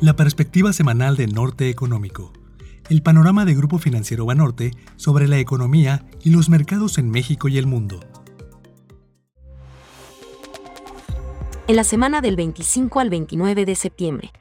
La perspectiva semanal de Norte Económico. El panorama de Grupo Financiero Banorte sobre la economía y los mercados en México y el mundo. En la semana del 25 al 29 de septiembre.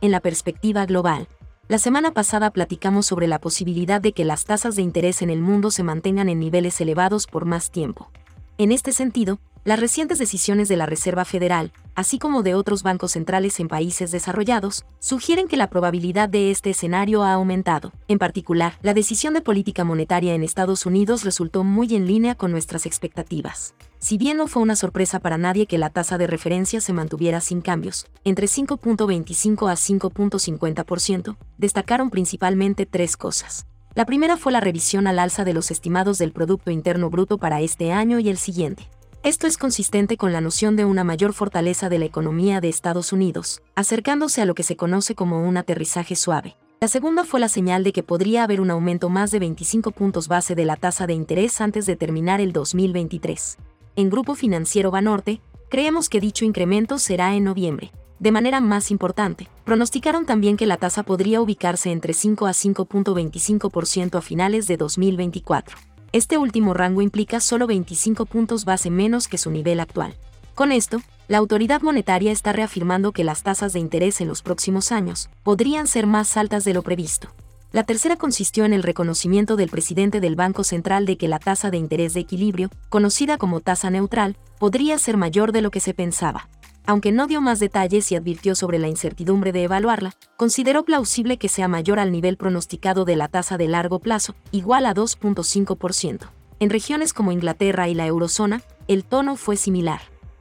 En la perspectiva global. La semana pasada platicamos sobre la posibilidad de que las tasas de interés en el mundo se mantengan en niveles elevados por más tiempo. En este sentido, las recientes decisiones de la Reserva Federal, así como de otros bancos centrales en países desarrollados, sugieren que la probabilidad de este escenario ha aumentado. En particular, la decisión de política monetaria en Estados Unidos resultó muy en línea con nuestras expectativas. Si bien no fue una sorpresa para nadie que la tasa de referencia se mantuviera sin cambios, entre 5.25 a 5.50%, destacaron principalmente tres cosas. La primera fue la revisión al alza de los estimados del Producto Interno Bruto para este año y el siguiente. Esto es consistente con la noción de una mayor fortaleza de la economía de Estados Unidos, acercándose a lo que se conoce como un aterrizaje suave. La segunda fue la señal de que podría haber un aumento más de 25 puntos base de la tasa de interés antes de terminar el 2023. En Grupo Financiero Banorte, creemos que dicho incremento será en noviembre. De manera más importante, pronosticaron también que la tasa podría ubicarse entre 5 a 5.25% a finales de 2024. Este último rango implica solo 25 puntos base menos que su nivel actual. Con esto, la autoridad monetaria está reafirmando que las tasas de interés en los próximos años podrían ser más altas de lo previsto. La tercera consistió en el reconocimiento del presidente del Banco Central de que la tasa de interés de equilibrio, conocida como tasa neutral, podría ser mayor de lo que se pensaba aunque no dio más detalles y advirtió sobre la incertidumbre de evaluarla, consideró plausible que sea mayor al nivel pronosticado de la tasa de largo plazo, igual a 2.5%. En regiones como Inglaterra y la eurozona, el tono fue similar.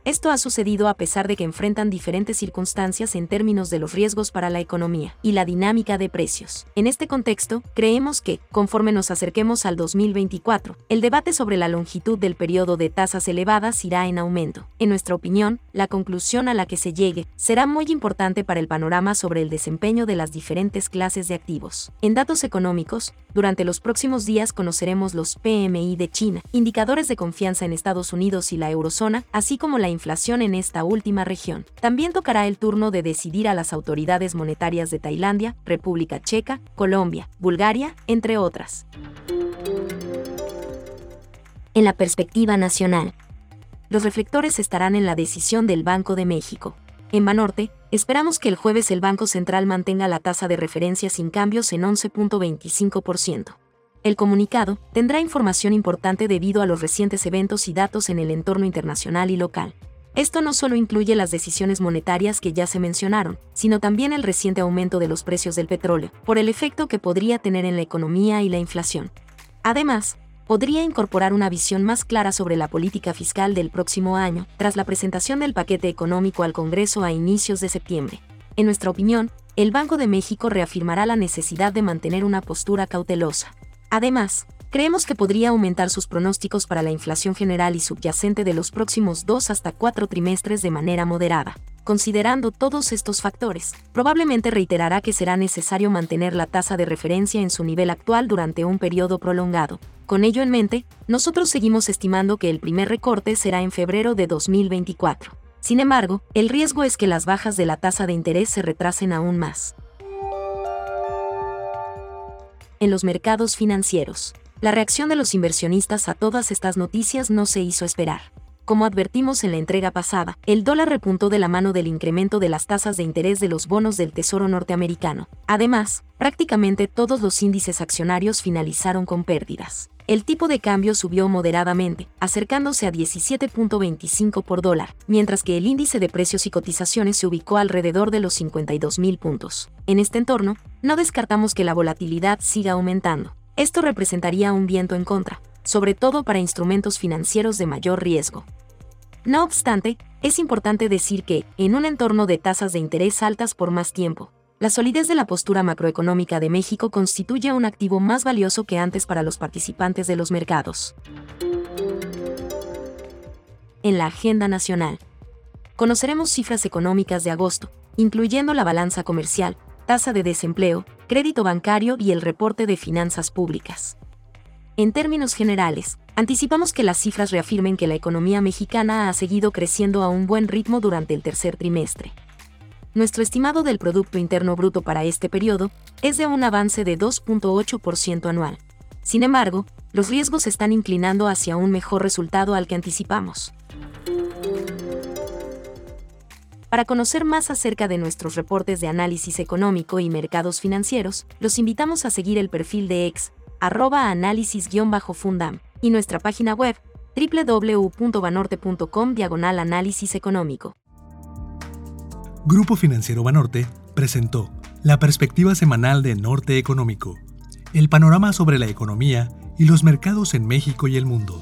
Esto ha sucedido a pesar de que enfrentan diferentes circunstancias en términos de los riesgos para la economía y la dinámica de precios. En este contexto, creemos que, conforme nos acerquemos al 2024, el debate sobre la longitud del periodo de tasas elevadas irá en aumento. En nuestra opinión, la conclusión a la que se llegue será muy importante para el panorama sobre el desempeño de las diferentes clases de activos. En datos económicos, durante los próximos días conoceremos los PMI de China, indicadores de confianza en Estados Unidos y la eurozona, así como la inflación en esta última región. También tocará el turno de decidir a las autoridades monetarias de Tailandia, República Checa, Colombia, Bulgaria, entre otras. En la perspectiva nacional, los reflectores estarán en la decisión del Banco de México. En Banorte, esperamos que el jueves el Banco Central mantenga la tasa de referencia sin cambios en 11.25%. El comunicado tendrá información importante debido a los recientes eventos y datos en el entorno internacional y local. Esto no solo incluye las decisiones monetarias que ya se mencionaron, sino también el reciente aumento de los precios del petróleo, por el efecto que podría tener en la economía y la inflación. Además, podría incorporar una visión más clara sobre la política fiscal del próximo año, tras la presentación del paquete económico al Congreso a inicios de septiembre. En nuestra opinión, el Banco de México reafirmará la necesidad de mantener una postura cautelosa. Además, creemos que podría aumentar sus pronósticos para la inflación general y subyacente de los próximos dos hasta cuatro trimestres de manera moderada. Considerando todos estos factores, probablemente reiterará que será necesario mantener la tasa de referencia en su nivel actual durante un periodo prolongado. Con ello en mente, nosotros seguimos estimando que el primer recorte será en febrero de 2024. Sin embargo, el riesgo es que las bajas de la tasa de interés se retrasen aún más en los mercados financieros. La reacción de los inversionistas a todas estas noticias no se hizo esperar. Como advertimos en la entrega pasada, el dólar repuntó de la mano del incremento de las tasas de interés de los bonos del Tesoro norteamericano. Además, prácticamente todos los índices accionarios finalizaron con pérdidas. El tipo de cambio subió moderadamente, acercándose a 17.25 por dólar, mientras que el índice de precios y cotizaciones se ubicó alrededor de los 52.000 puntos. En este entorno, no descartamos que la volatilidad siga aumentando. Esto representaría un viento en contra, sobre todo para instrumentos financieros de mayor riesgo. No obstante, es importante decir que, en un entorno de tasas de interés altas por más tiempo, la solidez de la postura macroeconómica de México constituye un activo más valioso que antes para los participantes de los mercados. En la agenda nacional, conoceremos cifras económicas de agosto, incluyendo la balanza comercial, tasa de desempleo, crédito bancario y el reporte de finanzas públicas. En términos generales, anticipamos que las cifras reafirmen que la economía mexicana ha seguido creciendo a un buen ritmo durante el tercer trimestre. Nuestro estimado del Producto Interno Bruto para este periodo es de un avance de 2.8% anual. Sin embargo, los riesgos están inclinando hacia un mejor resultado al que anticipamos. Para conocer más acerca de nuestros reportes de análisis económico y mercados financieros, los invitamos a seguir el perfil de ex arroba análisis-fundam, y nuestra página web www.banorte.com diagonal análisis económico. Grupo Financiero Banorte presentó la perspectiva semanal de Norte Económico, el panorama sobre la economía y los mercados en México y el mundo.